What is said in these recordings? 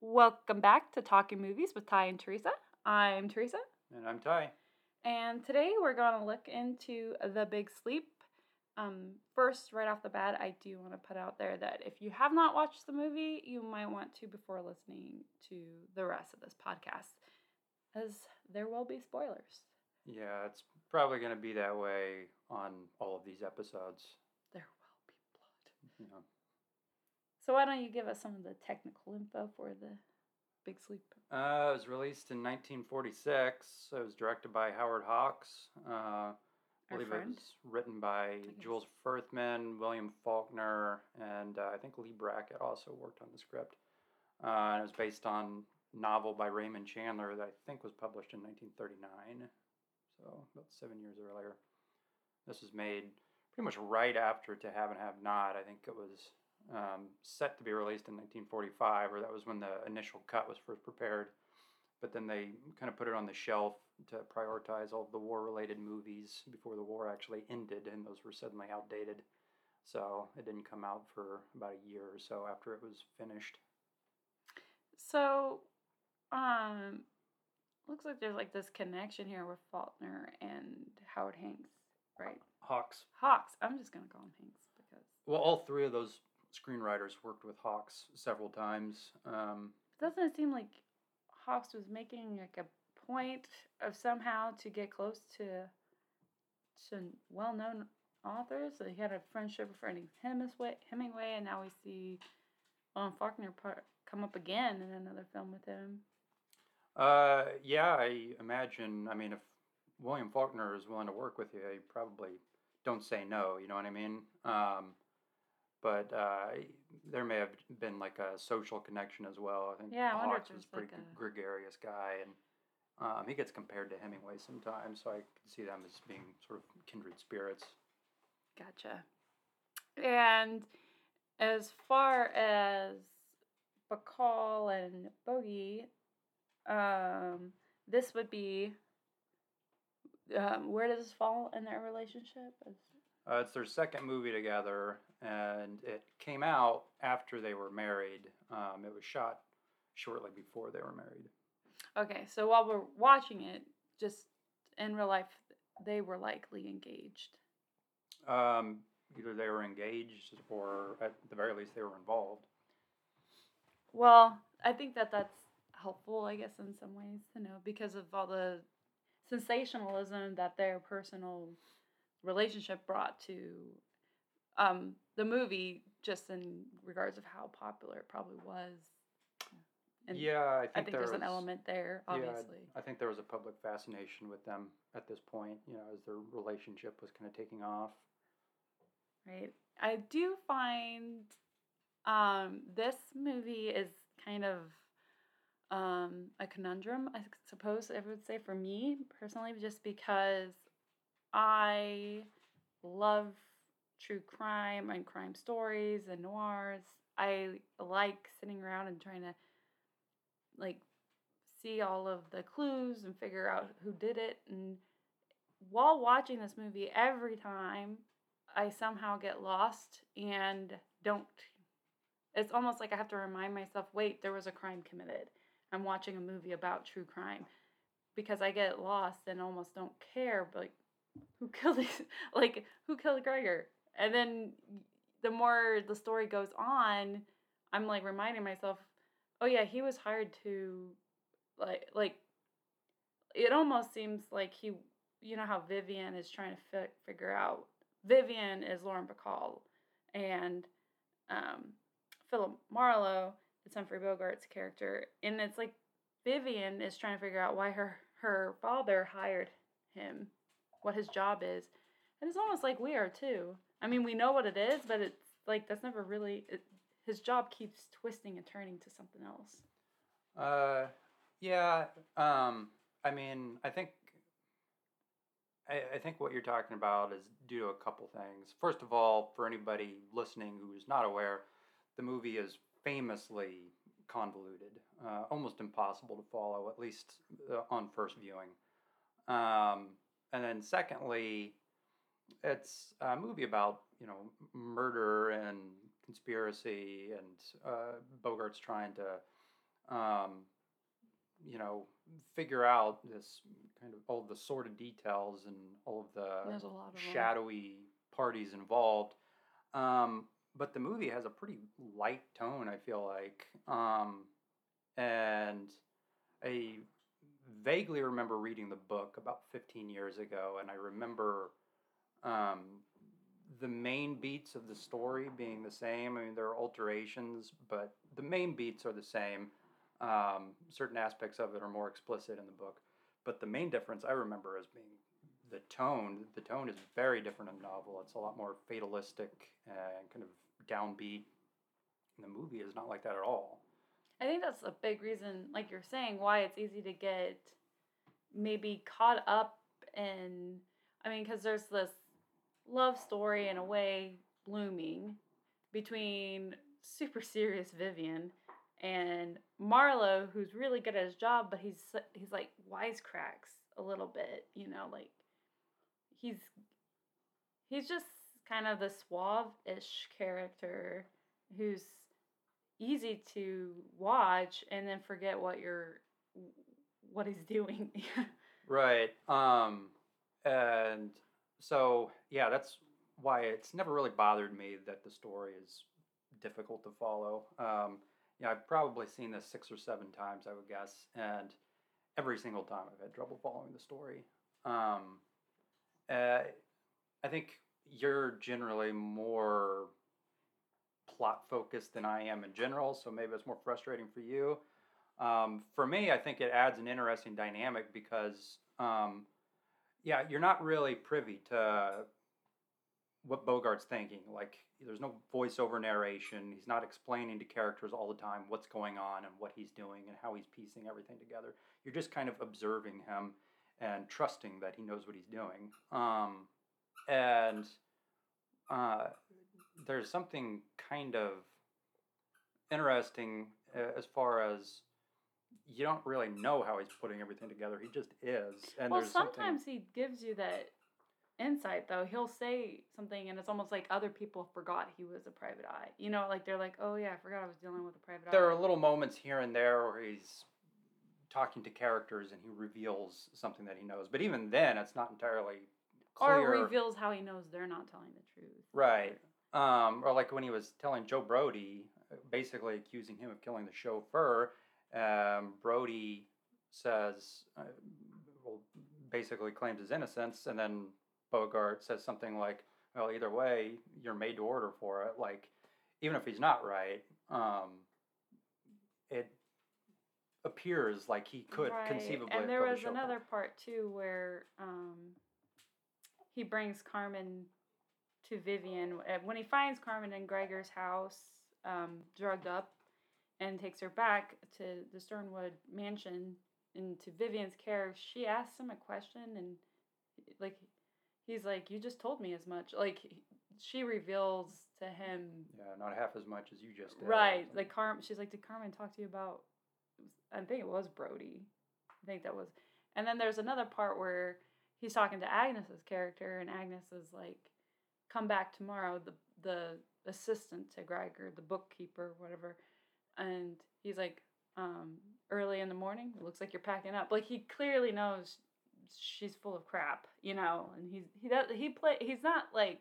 Welcome back to Talking Movies with Ty and Teresa. I'm Teresa, And I'm Ty. and today we're going to look into The Big Sleep. Um, first, right off the bat, I do want to put out there that if you have not watched the movie, you might want to before listening to the rest of this podcast, as there will be spoilers. Yeah, it's probably going to be that way on all of these episodes. There will be blood. Know. So, why don't you give us some of the technical info for The Big Sleep? Uh, it was released in 1946. It was directed by Howard Hawks. Uh, I believe friend. it was written by. Jules Furthman, William Faulkner, and uh, I think Leigh Brackett also worked on the script. Uh, and it was based on novel by Raymond Chandler that I think was published in 1939, so about seven years earlier. This was made pretty much right after To Have and Have Not. I think it was um, set to be released in 1945, or that was when the initial cut was first prepared. But then they kind of put it on the shelf to prioritize all the war-related movies before the war actually ended, and those were suddenly outdated. So it didn't come out for about a year or so after it was finished. So, um, looks like there's like this connection here with Faulkner and Howard Hanks, right? Hawks. Hawks. I'm just gonna call him Hanks because Well, all three of those screenwriters worked with Hawks several times. Um, doesn't it seem like Hawks was making like a point of somehow to get close to to well-known authors? So he had a friendship with Freddie Hemingway, Hemingway, and now we see um, Faulkner part, come up again in another film with him. Uh, yeah, I imagine. I mean, if William Faulkner is willing to work with you, you probably don't say no. You know what I mean? Um, but uh, there may have been like a social connection as well. I think Yeah, I Hawks was a pretty like gr- gregarious guy, and um, he gets compared to Hemingway sometimes. So I can see them as being sort of kindred spirits. Gotcha. And as far as Bacall and Bogey, um, this would be um, where does this fall in their relationship? Uh, it's their second movie together, and it came out after they were married. Um, it was shot shortly before they were married. Okay, so while we're watching it, just in real life, they were likely engaged. Um, either they were engaged or at the very least they were involved. Well, I think that that's helpful, I guess, in some ways to know because of all the sensationalism that their personal relationship brought to um, the movie, just in regards of how popular it probably was. And yeah, I think, I think there there's an element there, yeah, obviously. I think there was a public fascination with them at this point. You know, as their relationship was kind of taking off. right? I do find um, this movie is kind of um, a conundrum, I suppose I would say for me personally, just because I love true crime and crime stories and noirs. I like sitting around and trying to like see all of the clues and figure out who did it and while watching this movie every time I somehow get lost and don't. It's almost like I have to remind myself wait, there was a crime committed. I'm watching a movie about true crime because I get lost and almost don't care, but like, who killed? Like, who killed Gregor? And then the more the story goes on, I'm like reminding myself, oh yeah, he was hired to, like, like, it almost seems like he, you know how Vivian is trying to fi- figure out Vivian is Lauren Bacall, and um, Philip Marlowe it's Humphrey Bogart's character, and it's like Vivian is trying to figure out why her her father hired him, what his job is, and it's almost like we are too. I mean, we know what it is, but it's like that's never really. It, his job keeps twisting and turning to something else. Uh, yeah. Um, I mean, I think. I, I think what you're talking about is due to a couple things. First of all, for anybody listening who is not aware, the movie is famously convoluted, uh, almost impossible to follow, at least uh, on first viewing. Um, and then secondly, it's a movie about you know murder and conspiracy, and uh, Bogart's trying to um, you know, figure out this kind of all the sordid details and all of the There's a lot of shadowy parties involved. Um, but the movie has a pretty light tone, I feel like. Um, and I vaguely remember reading the book about 15 years ago, and I remember um, the main beats of the story being the same. I mean, there are alterations, but the main beats are the same. Um, certain aspects of it are more explicit in the book, but the main difference I remember as being the tone. The tone is very different in the novel. It's a lot more fatalistic and kind of downbeat. And the movie is not like that at all. I think that's a big reason, like you're saying, why it's easy to get maybe caught up in. I mean, because there's this love story in a way blooming between super serious Vivian and Marlowe, who's really good at his job, but he's he's like wisecracks a little bit, you know, like he's he's just kind of the suave-ish character who's easy to watch and then forget what you're what he's doing. Right. Um, and so, yeah, that's why it's never really bothered me that the story is difficult to follow. Um, yeah, I've probably seen this six or seven times, I would guess, and every single time I've had trouble following the story. Um, uh, I think you're generally more plot focused than I am in general, so maybe it's more frustrating for you. Um, for me, I think it adds an interesting dynamic because, um, yeah, you're not really privy to what Bogart's thinking. Like, there's no voiceover narration. He's not explaining to characters all the time what's going on and what he's doing and how he's piecing everything together. You're just kind of observing him and trusting that he knows what he's doing. Um, and uh, there's something kind of interesting uh, as far as you don't really know how he's putting everything together. He just is. And well, there's something- sometimes he gives you that insight though. He'll say something and it's almost like other people forgot he was a private eye. You know, like they're like, "Oh yeah, I forgot I was dealing with a private there eye." There are little moments here and there where he's talking to characters and he reveals something that he knows. But even then, it's not entirely clear. or reveals how he knows they're not telling the truth. Right. Um, or like when he was telling Joe Brody, basically accusing him of killing the chauffeur, um, Brody says, uh, well, basically claims his innocence, and then Bogart says something like, "Well, either way, you're made to order for it." Like, even if he's not right, um, it appears like he could Right, conceivably. And there was another part too where um, he brings Carmen to Vivian when he finds Carmen in Gregor's house, um, drugged up, and takes her back to the Sternwood mansion into Vivian's care. She asks him a question, and like he's like, "You just told me as much." Like she reveals to him Yeah, not half as much as you just did. Right. Like Carmen, she's like, did Carmen talk to you about? I think it was Brody. I think that was. And then there's another part where he's talking to Agnes's character, and Agnes is like, "Come back tomorrow." The the assistant to Greiger, the bookkeeper, whatever, and he's like, um, "Early in the morning. It looks like you're packing up." Like he clearly knows she's full of crap, you know, and he's he does he play he's not like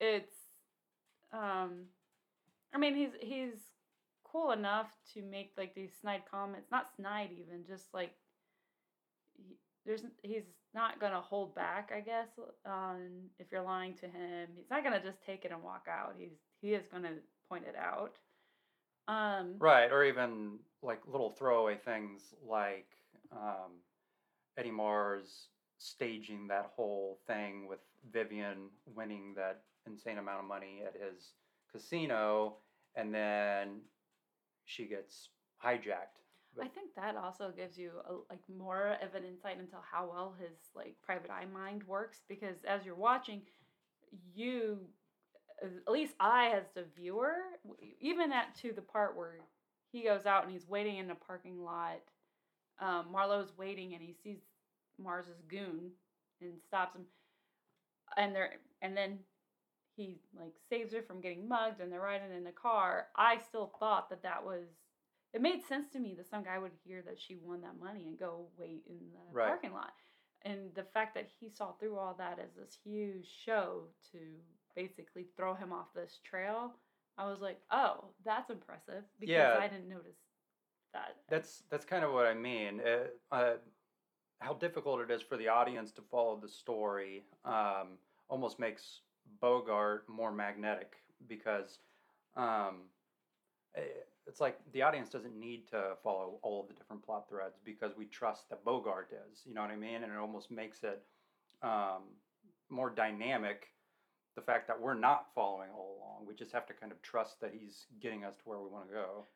it's um I mean he's he's cool enough to make like these snide comments not snide even just like he, there's he's not gonna hold back I guess on if you're lying to him he's not gonna just take it and walk out he's he is gonna point it out um Right, or even like little throwaway things like um, Eddie Mars staging that whole thing with Vivian winning that insane amount of money at his casino, and then she gets hijacked. I think that also gives you a, like more of an insight into how well his like private eye mind works because as you're watching, you, at least I as the viewer, even at to the part where he goes out and he's waiting in a parking lot, um, Marlowe's waiting and he sees Mars's goon and stops him, and they're and then he like saves her from getting mugged and they're riding in the car. I still thought that that was it made sense to me that some guy would hear that she won that money and go wait in the Right. parking lot. And the fact that he saw through all that as this huge show to basically throw him off this trail, I was like, oh, that's impressive because Yeah. I didn't notice that. That's that's kind of what I mean. Uh, uh, how difficult it is for the audience to follow the story um, almost makes Bogart more magnetic because um, eh, it's like the audience doesn't need to follow all of the different plot threads because we trust that Bogart is. You know what I mean? And it almost makes it um, more dynamic. The fact that we're not following all along, we just have to kind of trust that he's getting us to where we want to go.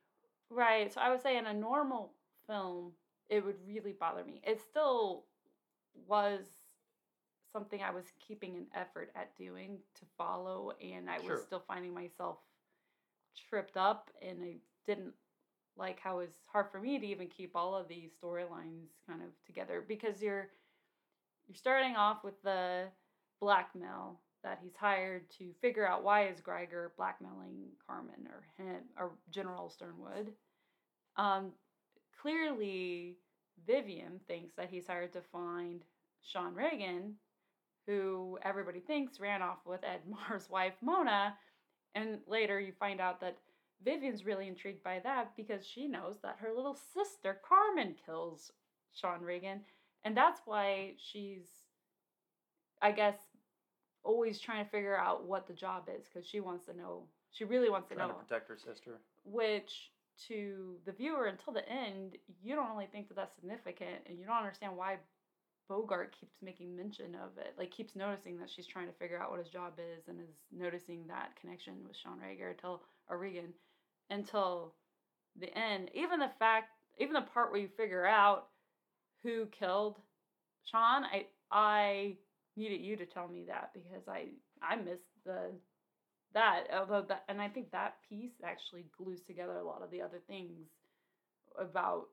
Right. So I would say in a normal film, it would really bother me. It still was something I was keeping an effort at doing to follow, and I Sure. was still finding myself tripped up, and I didn't like how it was hard for me to even keep all of these storylines kind of together because you're you're starting off with the blackmail that he's hired to figure out why is Greiger blackmailing Carmen or him or General Sternwood. Um, clearly, Vivian thinks that he's hired to find Sean Reagan, who everybody thinks ran off with Ed Mars' wife Mona, and later you find out that Vivian's really intrigued by that because she knows that her little sister Carmen kills Sean Reagan, and that's why she's, I guess, always trying to figure out what the job is because she wants to know. She really wants to Trying know. to protect her sister. Which to the viewer until the end, you don't really think that that's significant, and you don't understand why Bogart keeps making mention of it. Like keeps noticing that she's trying to figure out what his job is, and is noticing that connection with Sean Rager until or Regan until the end. Even the fact, even the part where you figure out who killed Sean, I I needed you to tell me that because I I missed the that although that and I think that piece actually glues together a lot of the other things about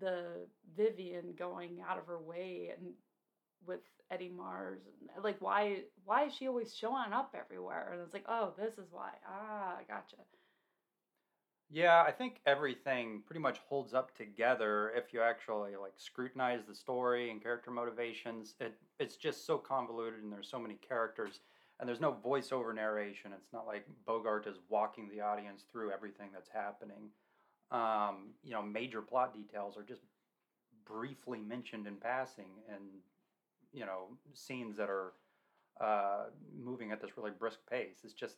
the Vivian going out of her way and with Eddie Mars and like why why is she always showing up everywhere? And it's like oh this is why. Ah gotcha Yeah, I think everything pretty much holds up together if you actually like scrutinize the story and character motivations. It it's just so convoluted and there's so many characters and there's no voiceover narration. It's not like Bogart is walking the audience through everything that's happening. Um, you know, major plot details are just briefly mentioned in passing and you know, scenes that are uh, moving at this really brisk pace. It's just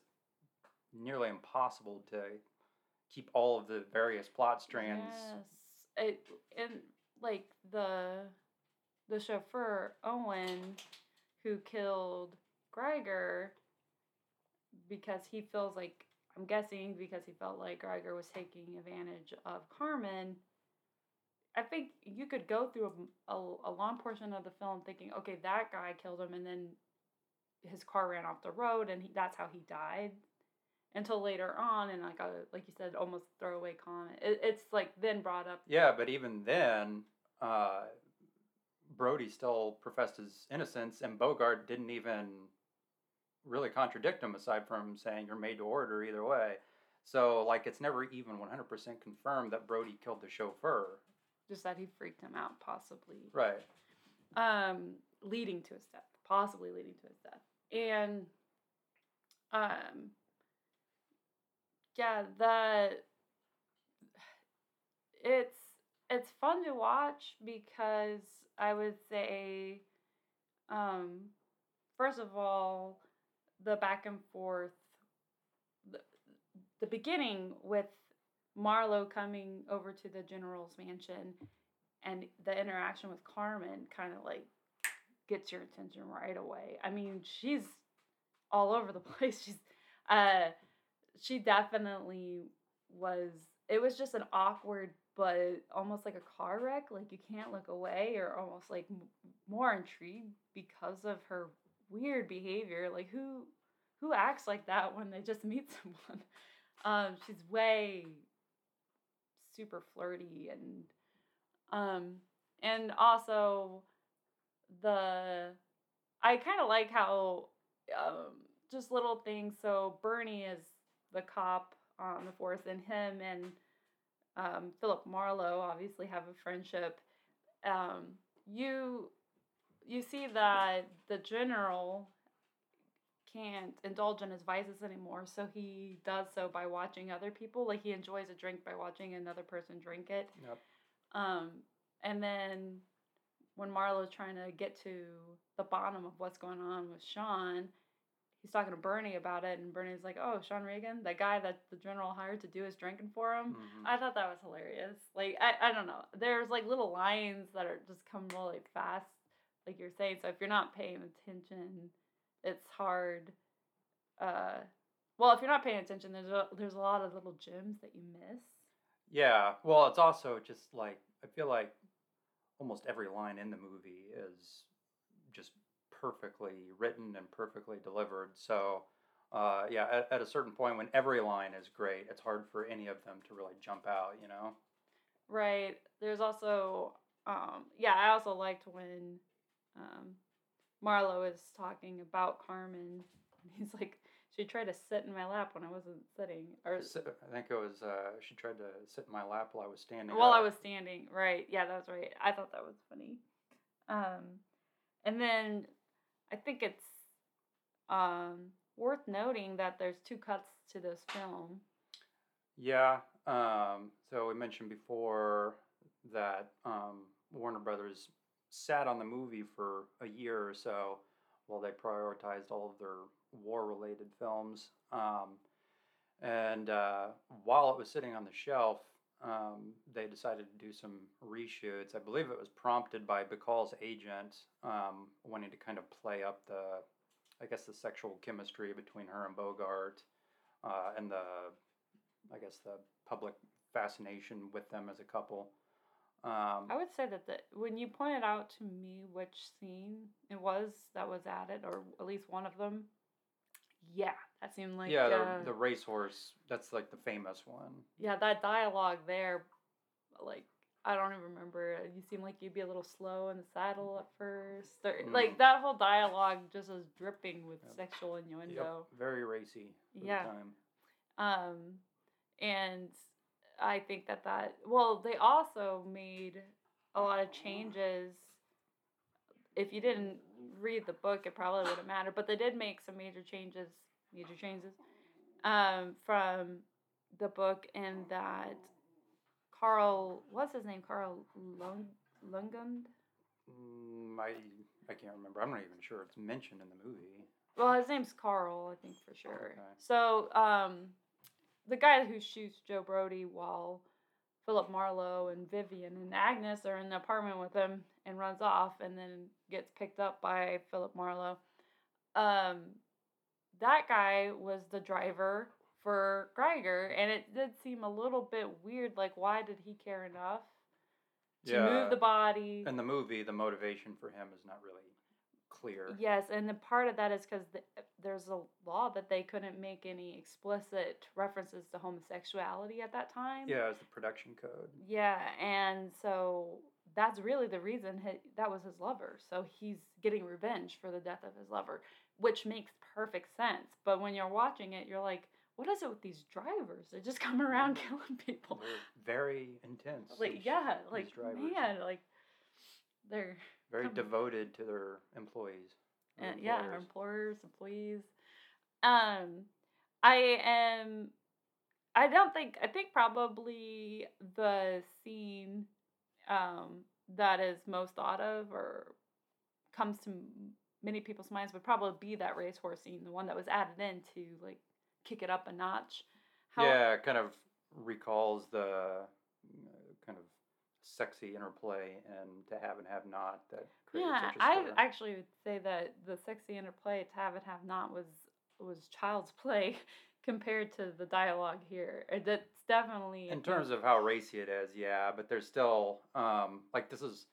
nearly impossible to keep all of the various plot strands. Yes, it and like the the chauffeur Owen, who killed Greiger, because he feels like I'm guessing because he felt like Greiger was taking advantage of Carmen. I think you could go through a, a, a long portion of the film thinking, okay, that guy killed him, and then his car ran off the road, and he, that's how he died until later on and like a like you said almost throwaway comment it, it's like then brought up Yeah, but even then, uh, Brody still professed his innocence, and Bogart didn't even really contradict him aside from saying you're made to order either way. So, like, it's never even 100% confirmed that Brody killed the chauffeur. just that he freaked him out possibly Right. um leading to his death possibly leading to his death and um yeah the it's it's fun to watch because i would say um first of all the back and forth the, the beginning with marlowe coming over to the general's mansion and the interaction with carmen kind of like gets your attention right away. I mean she's all over the place. She's uh she definitely was it was just an awkward but almost like a car wreck like you can't look away or almost like more intrigued because of her weird behavior like who who acts like that when they just meet someone? Um she's way super flirty and um and also the i kind of like how um just little things so bernie is the cop on the force and him and um, Philip Marlowe obviously have a friendship. Um, you you see that the general can't indulge in his vices anymore, so he does so by watching other people. Like he enjoys a drink by watching another person drink it. Yep. Um, and then when Marlowe's trying to get to the bottom of what's going on with Sean, he's talking to Bernie about it, and Bernie's like, "Oh, Sean Regan, that guy that the general hired to do his drinking for him." Mhm. I thought that was hilarious. Like I, I don't know. There's like little lines that are just come really fast, like you're saying. So if you're not paying attention, it's hard. Uh, well, if you're not paying attention, there's a, there's a lot of little gems that you miss. Yeah. Well, it's also just like I feel like almost every line in the movie is just perfectly written and perfectly delivered. So, uh, yeah, at, at a certain point when every line is great, it's hard for any of them to really jump out. You know. Right. There's also, um, yeah, I also liked when um, Marlowe is talking about Carmen. And he's like, she tried to sit in my lap when I wasn't sitting, or I think it was uh, she tried to sit in my lap while I was standing. while I was standing. Right. Yeah, that was right. I thought that was funny. Um, and then I think it's um, worth noting that there's two cuts to this film. Yeah. Um, so we mentioned before that um, Warner Brothers sat on the movie for a year or so while they prioritized all of their war-related films. Um, and uh, while it was sitting on the shelf, um, they decided to do some reshoots. I believe it was prompted by Bacall's agent um, wanting to kind of play up the, I guess, the sexual chemistry between her and Bogart, uh, and the I guess the public fascination with them as a couple. Um, I would say that the, when you pointed out to me which scene it was that was added, or at least one of them, yeah, that seemed like yeah, uh, the, the racehorse. That's like the famous one. yeah that dialogue there, like I don't even remember. You seem like you'd be a little slow in the saddle at first, or, Mm. like that whole dialogue just is dripping with Yep. sexual innuendo. Yep, very racy. Yeah. The time. Um, and I think that that well, they also made a lot of changes. If you didn't read the book, it probably wouldn't matter, but they did make some major changes, major changes, um, from the book, and that Carl, what's his name, Carl Lung, Lungund. Mm, I I can't remember. I'm not even sure it's mentioned in the movie. Well, his name's Carl, I think for sure. Okay. So, um, the guy who shoots Joe Brody while Philip Marlowe and Vivian and Agnes are in the apartment with him and runs off and then gets picked up by Philip Marlowe. Um, that guy was the driver for Geiger, and it did seem a little bit weird. Like, why did he care enough to Yeah. move the body? In the movie, the motivation for him is not really clear. Yes, and the part of that is because the, there's a law that they couldn't make any explicit references to homosexuality at that time. Yeah, it's the production code. Yeah, and so that's really the reason he, that was his lover. So he's getting revenge for the death of his lover, which makes perfect sense. But when you're watching it, you're like, what is it with these drivers? They just come around killing people. They're very intense. Like, these- yeah, like, man, like, they're. very come- devoted to their employees. and yeah, our employers. employees. Um, I am. I don't think. I think probably the scene, um, that is most thought of or comes to many people's minds would probably be that racehorse scene, the one that was added in to like kick it up a notch. yeah, it kind of recalls the uh, kind of sexy interplay and to have and have not that Yeah, I actually would say that the sexy interplay to have it have not was was child's play compared to the dialogue here. Uh, That's definitely in terms of how racy it is, yeah, but there's still um, like this is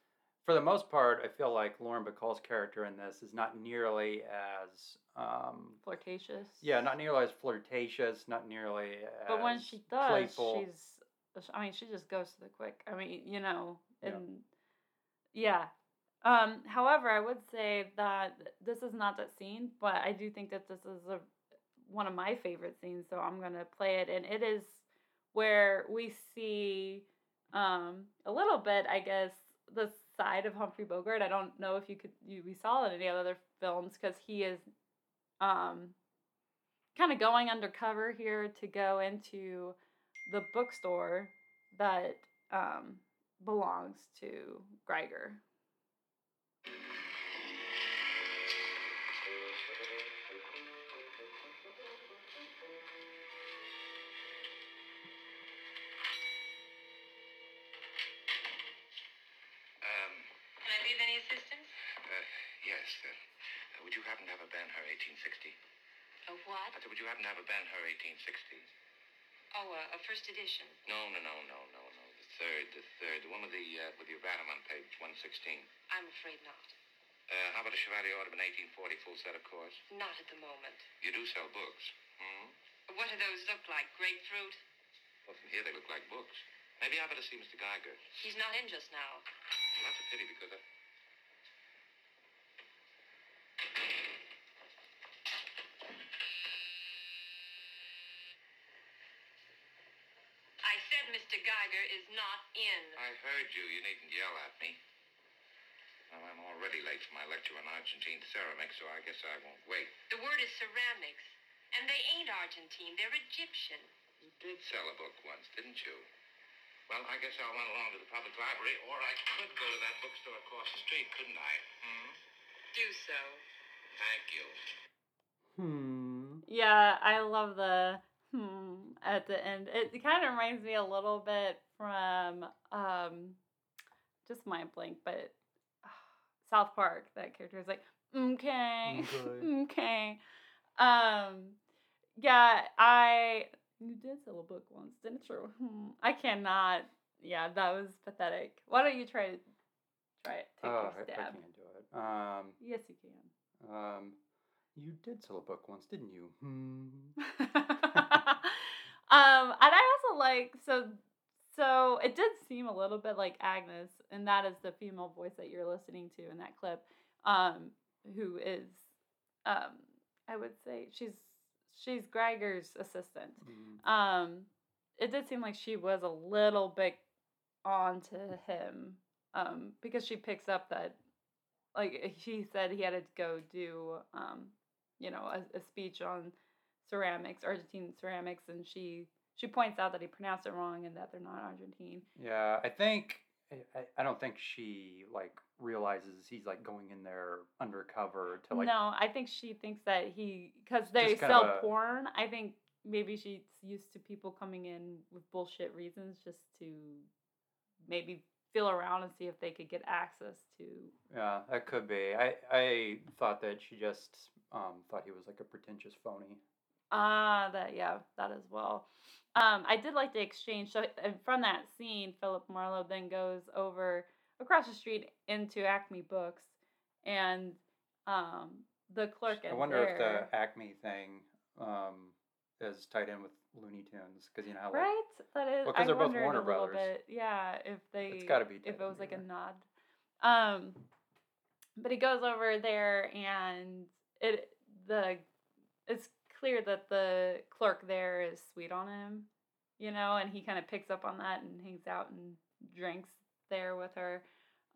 for the most part. I feel like Lauren Bacall's character in this is not nearly as um, flirtatious. yeah, not nearly as flirtatious, not nearly as but when she does, playful. she's. I mean, she just goes to the quick. I mean, you know, Yeah. and yeah. Um, however, I would say that this is not that scene, but I do think that this is a one of my favorite scenes. So I'm gonna play it, and it is where we see um, a little bit, I guess, the side of Humphrey Bogart. I don't know if you could you we saw it in any other films because he is um, kind of going undercover here to go into the bookstore that um, belongs to Geiger. A, first edition. No, no, no, no, no, no. The third, the third, the one with the uh, with the erratum on page 116. I'm afraid not. Uh, how about a Chevalier Audubon 1840 full set, of course? Not at the moment. You do sell books. Hmm? What do those look like? Grapefruit? Well, from here they look like books. Maybe I better see Mr. Geiger. He's not in just now. Well, that's a pity because. I said Mr. Geiger is not in. I heard you. You needn't yell at me. Well, I'm already late for my lecture on Argentine ceramics, so I guess I won't wait. The word is ceramics. And they ain't Argentine. They're Egyptian. You did sell a book once, didn't you? Well, I guess I'll run along to the public library, or I could go to that bookstore across the street, couldn't I? Hmm? Do so. Thank you. Hmm. Yeah, I love the hmm at the end. It kind of reminds me a little bit from um just mind blank, but South Park. That character is like, okay, Okay. okay. Um, yeah, I you did sell a book once, didn't you? I cannot. Yeah, that was pathetic. Why don't you try to try it? Take Oh, I, your I stab. can't do it. Um, Yes, you can. um, you did sell a book once, didn't you? Hmm. um, and I also like so so it did seem a little bit like Agnes, and that is the female voice that you're listening to in that clip, um, who is um, I would say she's she's Geiger's assistant. Mm. Um, it did seem like she was a little bit onto him, um, because she picks up that like he said he had to go do um, you know, a, a speech on ceramics, Argentine ceramics, and she she points out that he pronounced it wrong and that they're not Argentine. Yeah, I think I, I- don't think she like realizes he's like going in there undercover to like no, I think she thinks that he because they sell a- porn. I think maybe she's used to people coming in with bullshit reasons just to maybe feel around and see if they could get access to. yeah that could be. I I thought that she just um thought he was like a pretentious phony. Ah, that yeah, that as well. Um, I did like the exchange. So uh, from that scene, Philip Marlowe then goes over across the street into Acme Books, and um, the clerk. I wonder if the Acme thing um is tied in with Looney Tunes because you know how like right that is. Well, I they're both Warner a Brothers. Bit, yeah, if they It's gotta be if it was like a nod. Um, but he goes over there and it the it's clear that the clerk there is sweet on him, you know, and he kind of picks up on that and hangs out and drinks there with her.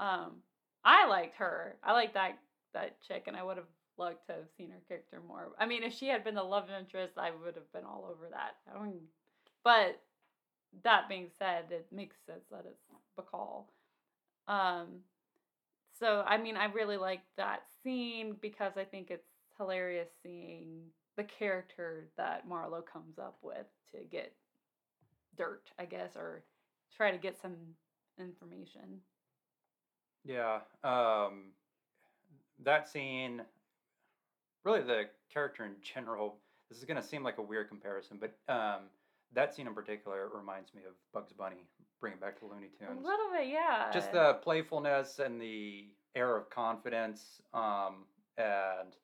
Um, I liked her. I liked that that chick, and I would have loved to have seen her character more. I mean, if she had been the love interest, I would have been all over that. I mean, but that being said, it makes sense that it's Bacall. Um, so I mean, I really like that scene because I think it's hilarious seeing the character that Marlowe comes up with to get dirt, I guess, or try to get some information. Yeah. Um, that scene, really the character in general, this is going to seem like a weird comparison, but um, that scene in particular reminds me of Bugs Bunny, bringing back the Looney Tunes. A little bit, yeah. Just the playfulness and the air of confidence. Um, and,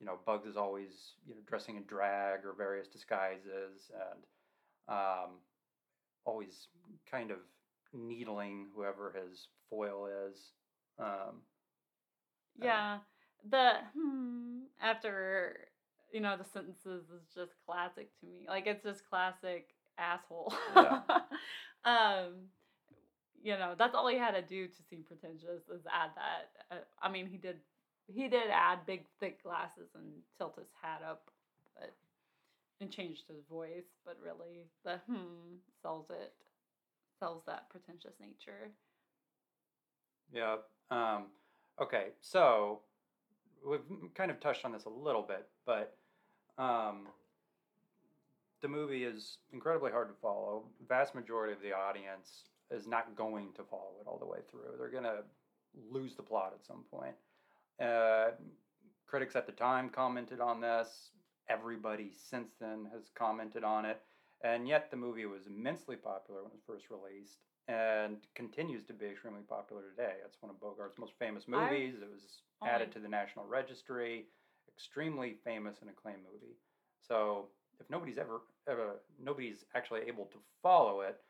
you know, Bugs is always, you know, dressing in drag or various disguises and um, always kind of needling whoever his foil is. Um, Yeah. The hmm after you know the sentences is just classic to me. Like it's just classic asshole. Yeah. um, you know, that's all he had to do to seem pretentious is add that. Uh, I mean, he did he did add big thick glasses and tilt his hat up, but and changed his voice. But really, the hmm sells it, sells that pretentious nature. Yeah. Um, okay, so we've kind of touched on this a little bit, but um, the movie is incredibly hard to follow. Vast majority of the audience is not going to follow it all the way through. They're gonna lose the plot at some point. Uh, critics at the time commented on this. Everybody since then has commented on it, and yet the movie was immensely popular when it was first released and continues to be extremely popular today. It's one of Bogart's most famous I movies. it was added to the National Registry. Extremely famous and acclaimed movie. So if nobody's ever ever nobody's actually able to follow it,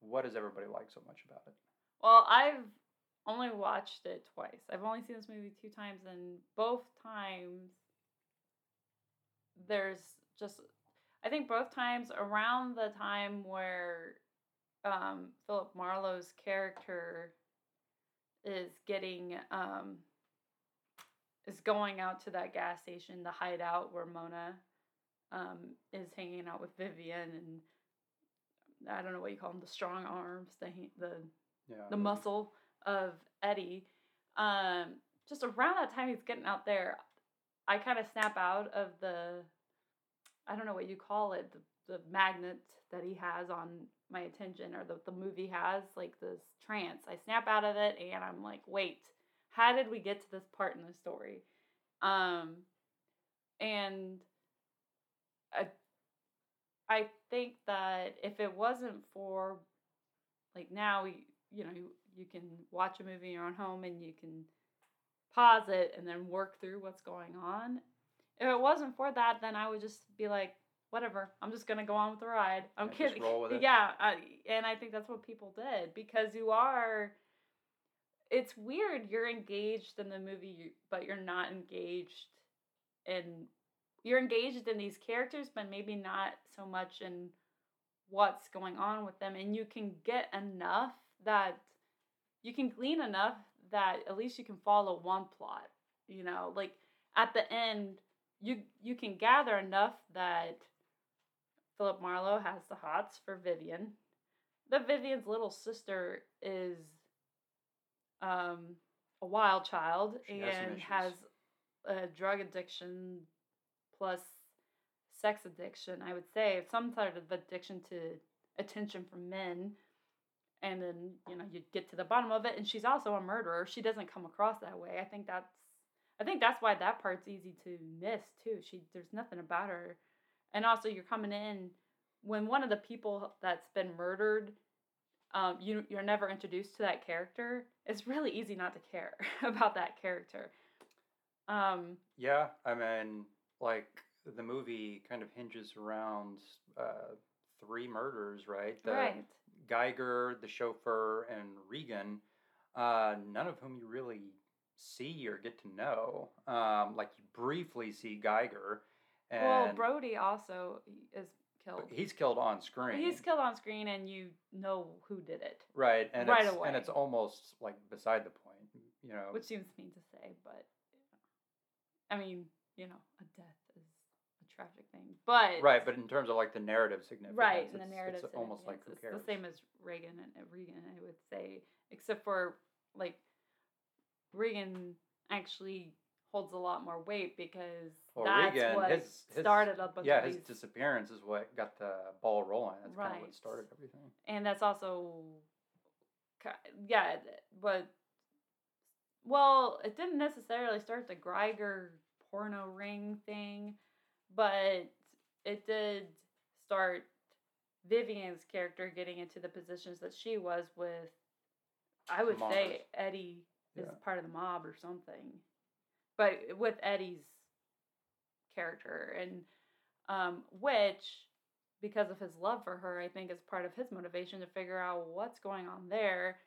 what does everybody like so much about it? Well, I've only watched it twice. I've only seen this movie two times, and both times there's just I think both times around the time where um, Philip Marlowe's character is getting um, is going out to that gas station, the hideout where Mona um, is hanging out with Vivian and I don't know what you call them, the strong arms, the the Yeah. the muscle of Eddie. Um, just around that time he's getting out there, I kind of snap out of the, I don't know what you call it, the, the magnet that he has on my attention or the, the movie has, like this trance. I snap out of it and I'm like, wait, how did we get to this part in the story? Um, and I, I think that if it wasn't for like now you know you, can watch a movie in your own home and you can pause it and then work through what's going on. If it wasn't for that then i would just be like whatever i'm just gonna go on with the ride. I'm kidding. roll with it. yeah I, and i think that's what people did because you are it's weird you're engaged in the movie but you're not engaged in you're engaged in these characters but maybe not so much in what's going on with them and you can get enough that you can glean enough that at least you can follow one plot you know like at the end you you can gather enough that philip marlowe has the hots for vivian that vivian's little sister is um a wild child She and issues. has a drug addiction plus sex addiction, I would say, some sort of addiction to attention from men. And then, you know, you get to the bottom of it and she's also a murderer. She doesn't come across that way. I think that's I think that's why that part's easy to miss too. She there's nothing about her. And also you're coming in when one of the people that's been murdered um, you you're never introduced to that character, it's really easy not to care about that character. Um, Yeah, I mean, like the movie kind of hinges around uh, three murders, right? The right. Geiger, the chauffeur, and Regan. Uh, none of whom you really see or get to know. Um, like you briefly see Geiger, and Well, Brody also is killed. he's killed on screen. He's killed on screen, and you know who did it, right, and right it's, away. and it's almost like beside the point, you know. which seems mean to say, but I mean, you know, a death tragic thing, but right, but in terms of like the narrative significance, right in the narrative, it's almost like it's the same as Reagan and uh, Reagan. I would say, except for like Reagan actually holds a lot more weight because Well, that's Regan, what his- his- started up yeah, his disappearance is what got the ball rolling. That's kind of Right. what started everything. and that's also yeah but well it didn't necessarily start the Greiger porno ring thing but it did start Vivian's character getting into the positions that she was with I would say Eddie is Yeah. part of the mob or something but with Eddie's character and um, which because of his love for her, I think is part of his motivation to figure out what's going on there.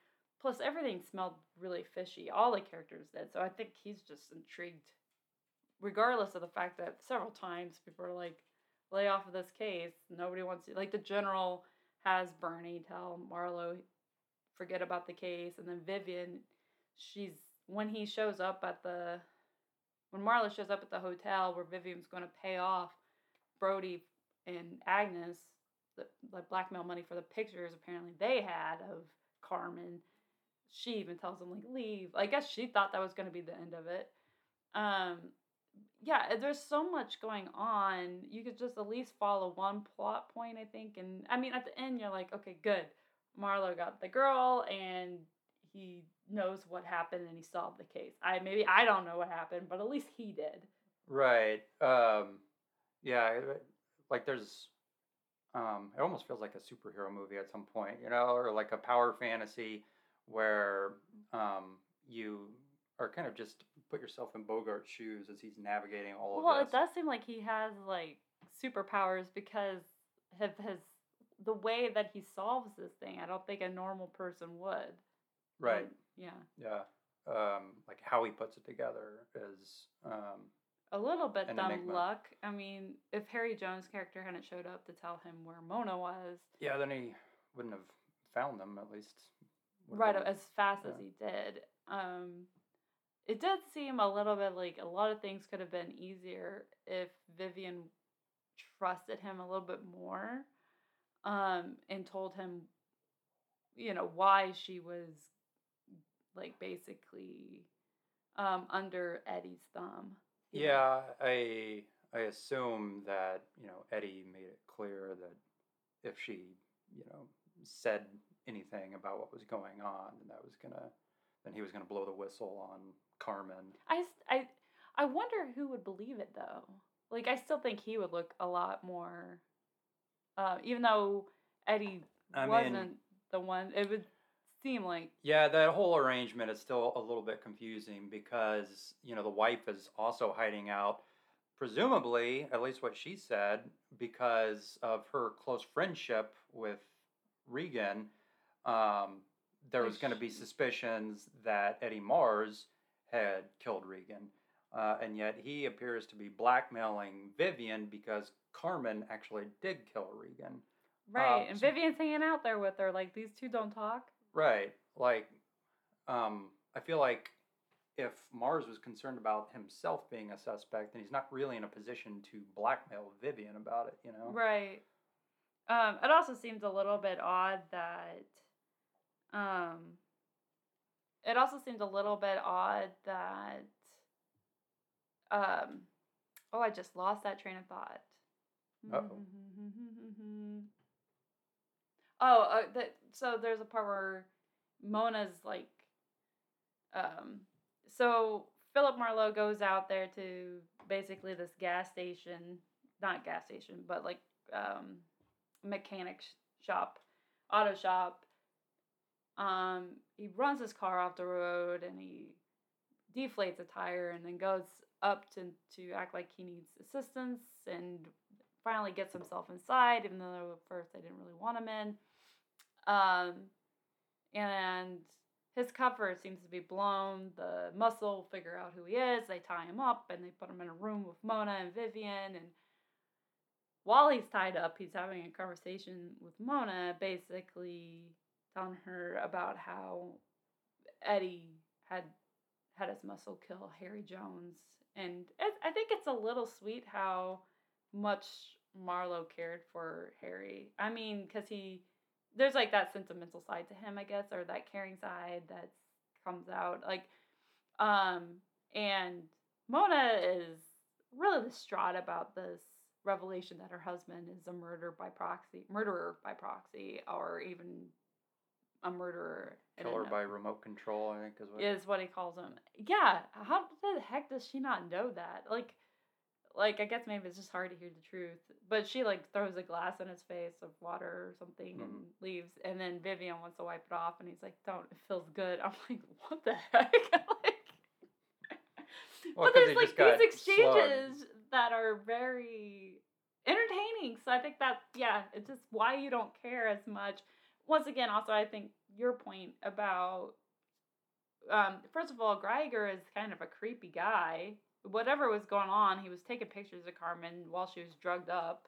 Plus, everything smelled really fishy. All the characters did. So I think he's just intrigued, regardless of the fact that several times people are like, lay off of this case. Nobody wants to like the general has Bernie tell Marlowe forget about the case and then Vivian she's when he shows up at the when Marlowe shows up at the hotel where Vivian's going to pay off Brody and Agnes the like blackmail money for the pictures apparently they had of Carmen she even tells him like leave I guess she thought that was going to be the end of it um yeah there's so much going on you could just at least follow one plot point I think and I mean at the end you're like okay good Marlowe got the girl and he knows what happened and he solved the case. I maybe I don't know what happened, but at least he did. Right. Um, yeah. Like there's, um, it almost feels like a superhero movie at some point, you know, or like a power fantasy where um, you are kind of just put yourself in Bogart's shoes as he's navigating all of this. Well, it does seem like he has like superpowers because of his the way that he solves this thing. I don't think a normal person would. Right. Like, yeah. Yeah. Um, like how he puts it together is um, A little bit dumb enigma. luck. I mean, if Harry Jones' character hadn't showed up to tell him where Mona was, yeah. Then he wouldn't have found them at least. right been- as fast as he did um it did seem a little bit like a lot of things could have been easier if vivian trusted him a little bit more um and told him you know why she was like basically um under eddie's thumb? Yeah, I I assume that you know Eddie made it clear that if she you know said anything about what was going on, then that was gonna then he was gonna blow the whistle on Carmen. I, I, I wonder who would believe it though. Like I still think he would look a lot more, uh, even though Eddie I wasn't the one. It would seem like Yeah, that whole arrangement is still a little bit confusing because you know the wife is also hiding out, presumably at least what she said because of her close friendship with Regan. Um, there was going to be suspicions that Eddie Mars had killed Regan, uh, and yet he appears to be blackmailing Vivian because Carmen actually did kill Regan. right. and so- Vivian's hanging out there with her. Like these two don't talk. Right. Like, um, I feel like if Mars was concerned about himself being a suspect, then he's not really in a position to blackmail Vivian about it, you know? Right. Um, it also seems a little bit odd that um it also seems a little bit odd that um oh I just lost that train of thought. Uh-oh. oh, uh, that so there's a part where Mona's like um so Philip Marlowe goes out there to basically this gas station, not gas station, but like um mechanic sh- shop, auto shop. Um, he runs his car off the road and he deflates a tire and then goes up to to act like he needs assistance and finally gets himself inside, even though at first they didn't really want him in. Um, and his cover seems to be blown. The muscle figure out who he is. They tie him up and they put him in a room with Mona and Vivian. And while he's tied up, he's having a conversation with Mona, basically telling her about how Eddie had had his muscle kill Harry Jones. And I think it's a little sweet how much Marlowe cared for Harry. I mean, because he there's like that sentimental side to him, I guess, or that caring side that comes out. Like, um, and Mona is really distraught about this revelation that her husband is a murder by proxy, murderer by proxy, or even a murderer. Killer by remote control, I think is what. is what he calls him. Yeah, how the heck does she not know that? Like, like I guess maybe it's just hard to hear the truth. But she like throws a glass in his face of water or something and mm-hmm. leaves. And then Vivian wants to wipe it off, and he's like, "Don't, it feels good." I'm like, "What the heck?" like, Well, but there's like these exchanges slugged. that are very entertaining. So I think that yeah, it's just why you don't care as much. Once again, also I think your point about um, first of all, Geiger is kind of a creepy guy. Whatever was going on, he was taking pictures of Carmen while she was drugged up.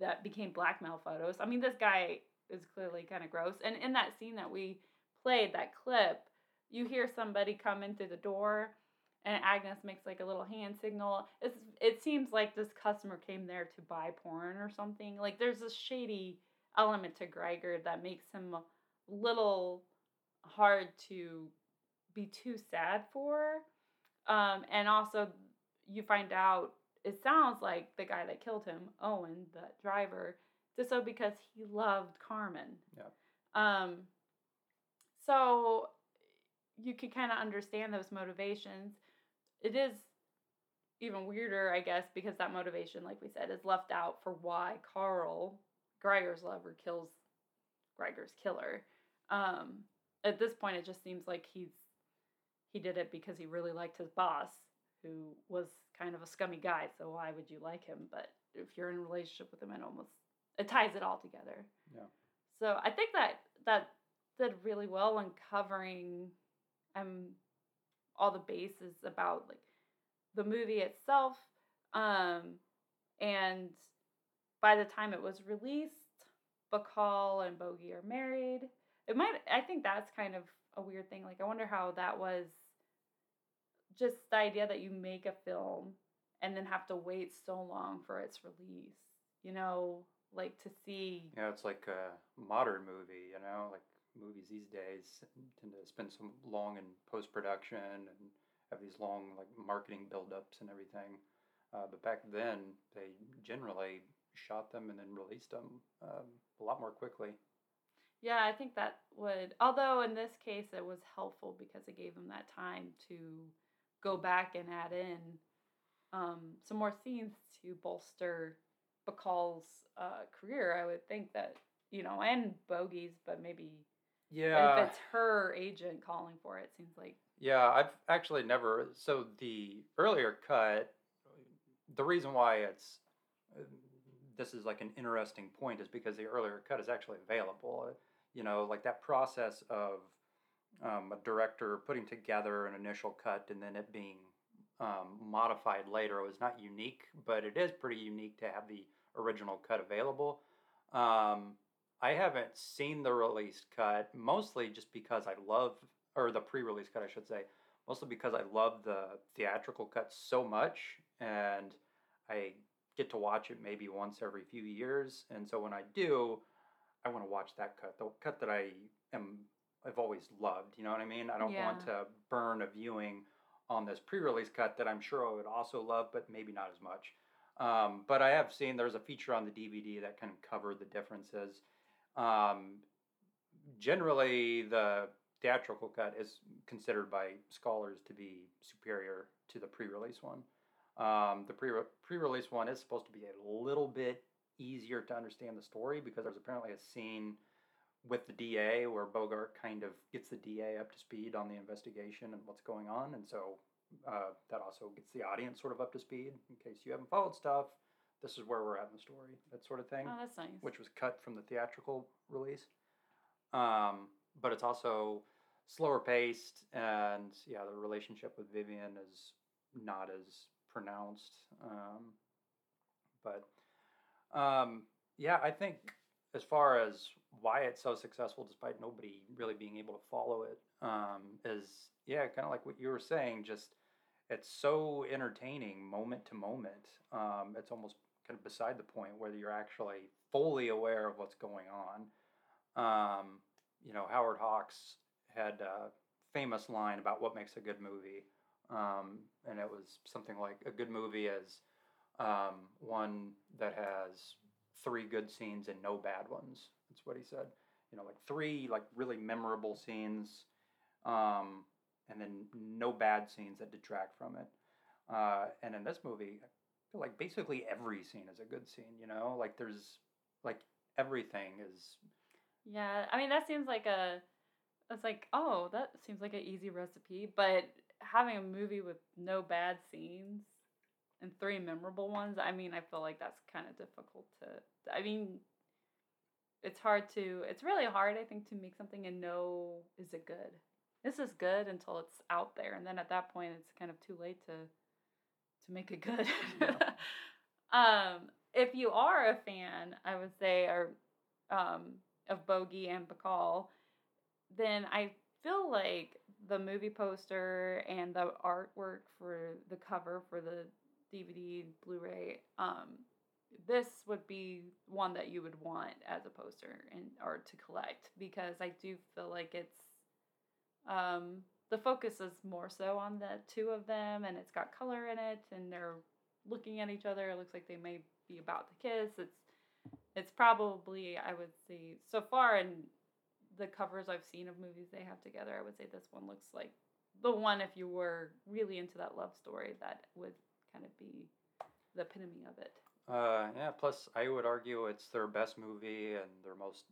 that became blackmail photos. I mean, this guy is clearly kind of gross. And in that scene that we played, that clip, you hear somebody come in through the door and Agnes makes like a little hand signal. It's it seems like this customer came there to buy porn or something. Like there's a shady element to Geiger that makes him little hard to be too sad for. Um, and also you find out it sounds like the guy that killed him, Owen, the driver, did so because he loved Carmen. Yeah. Um, so you can kind of understand those motivations. It is even weirder, I guess, because that motivation, like we said, is left out for why Carl, Geiger's lover, kills Geiger's killer. Um, at this point, it just seems like he's he did it because he really liked his boss, who was kind of a scummy guy. So why would you like him? But if you're in a relationship with him, it almost it ties it all together. Yeah. So I think that that did really well in covering um all the bases about like the movie itself. Um and by the time it was released, Bacall and Bogey are married. It might I think that's kind of a weird thing. Like I wonder how that was just the idea that you make a film and then have to wait so long for its release. You know, like to see Yeah, it's like a modern movie, you know, like movies these days tend to spend so long in post production and have these long like marketing build-ups and everything. Uh, but back then, they generally shot them and then released them um, a lot more quickly. Yeah, I think that would. Although in this case, it was helpful because it gave them that time to go back and add in um, some more scenes to bolster Bacall's uh, career. I would think that you know, and Bogey's, but maybe Yeah, if it's her agent calling for it, it seems like Yeah, I've actually never. So the earlier cut, the reason why it's this is like an interesting point is because the earlier cut is actually available. You know, like that process of um, a director putting together an initial cut and then it being um, modified later was not unique, but it is pretty unique to have the original cut available. Um, I haven't seen the released cut, mostly just because I love, or the pre-release cut, I should say, mostly because I love the theatrical cut so much, and I get to watch it maybe once every few years, and so when I do, I want to watch that cut, the cut that I am, I've always loved. You know what I mean? I don't want to burn a viewing on this pre-release cut that I'm sure I would also love, but maybe not as much. Um, but I have seen there's a feature on the DVD that kind of covered the differences. Um, generally, the theatrical cut is considered by scholars to be superior to the pre-release one. Um, the pre pre-release one is supposed to be a little bit easier to understand the story because there's apparently a scene with the DA where Bogart kind of gets the DA up to speed on the investigation and what's going on, and so uh, that also gets the audience sort of up to speed in case you haven't followed stuff. This is where we're at in the story, that sort of thing oh, that's nice. which was cut from the theatrical release. Um, but it's also slower paced, and yeah, the relationship with Vivian is not as pronounced. Um, but um, yeah, I think as far as why it's so successful, despite nobody really being able to follow it, um, is yeah, kind of like what you were saying. Just it's so entertaining moment to moment. Um, it's almost kind of beside the point whether you're actually fully aware of what's going on. Um, you know, Howard Hawks had a famous line about what makes a good movie, um, and it was something like a good movie is um, one that has three good scenes and no bad ones. That's what he said. You know, like three like really memorable scenes, um, and then no bad scenes that detract from it. Uh, and in this movie, like basically every scene is a good scene. You know, like there's like everything is Yeah, I mean that seems like a it's like, oh, that seems like an easy recipe, but having a movie with no bad scenes and three memorable ones, I mean, I feel like that's kind of difficult to I mean it's hard to it's really hard I think to make something and know is it good. This is good until it's out there and then at that point it's kind of too late to to make it good. Yeah. um if you are a fan, I would say, or um, of Bogey and Bacall, then I feel like the movie poster and the artwork for the cover for the DVD Blu-ray, um, this would be one that you would want as a poster and or to collect because I do feel like it's um, the focus is more so on the two of them and it's got color in it and they're looking at each other. It looks like they may be about to kiss. It's it's probably I would say so far in the covers I've seen of movies they have together, I would say this one looks like the one if you were really into that love story that would kind of be the epitome of it. Uh, yeah. Plus, I would argue it's their best movie and their most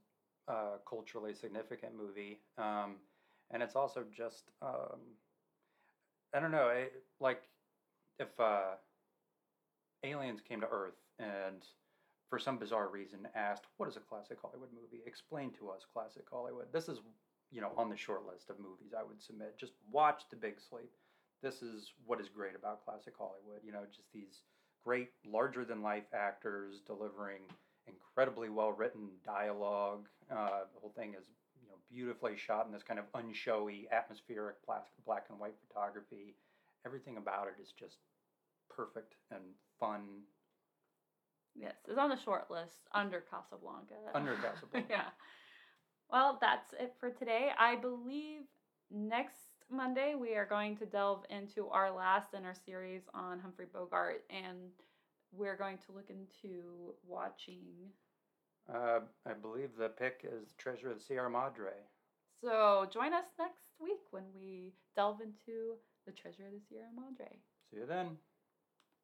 uh, culturally significant movie. Um, and it's also just um, I don't know. Like if uh, aliens came to Earth and for some bizarre reason asked, "What is a classic Hollywood movie? Explain to us classic Hollywood." This is you know on the short list of movies I would submit. Just watch The Big Sleep. This is what is great about classic Hollywood. You know, just these great larger than life actors delivering incredibly well written dialogue. Uh, the whole thing is you know beautifully shot in this kind of unshowy atmospheric black, black and white photography. Everything about it is just perfect and fun. Yes, it's on the short list under Casablanca. Under Casablanca. yeah. Well, that's it for today. I believe next Monday we are going to delve into our last in our series on Humphrey Bogart, and we're going to look into watching. Uh, I believe the pick is Treasure of the Sierra Madre. So join us next week when we delve into the treasure of the Sierra Madre. See you then.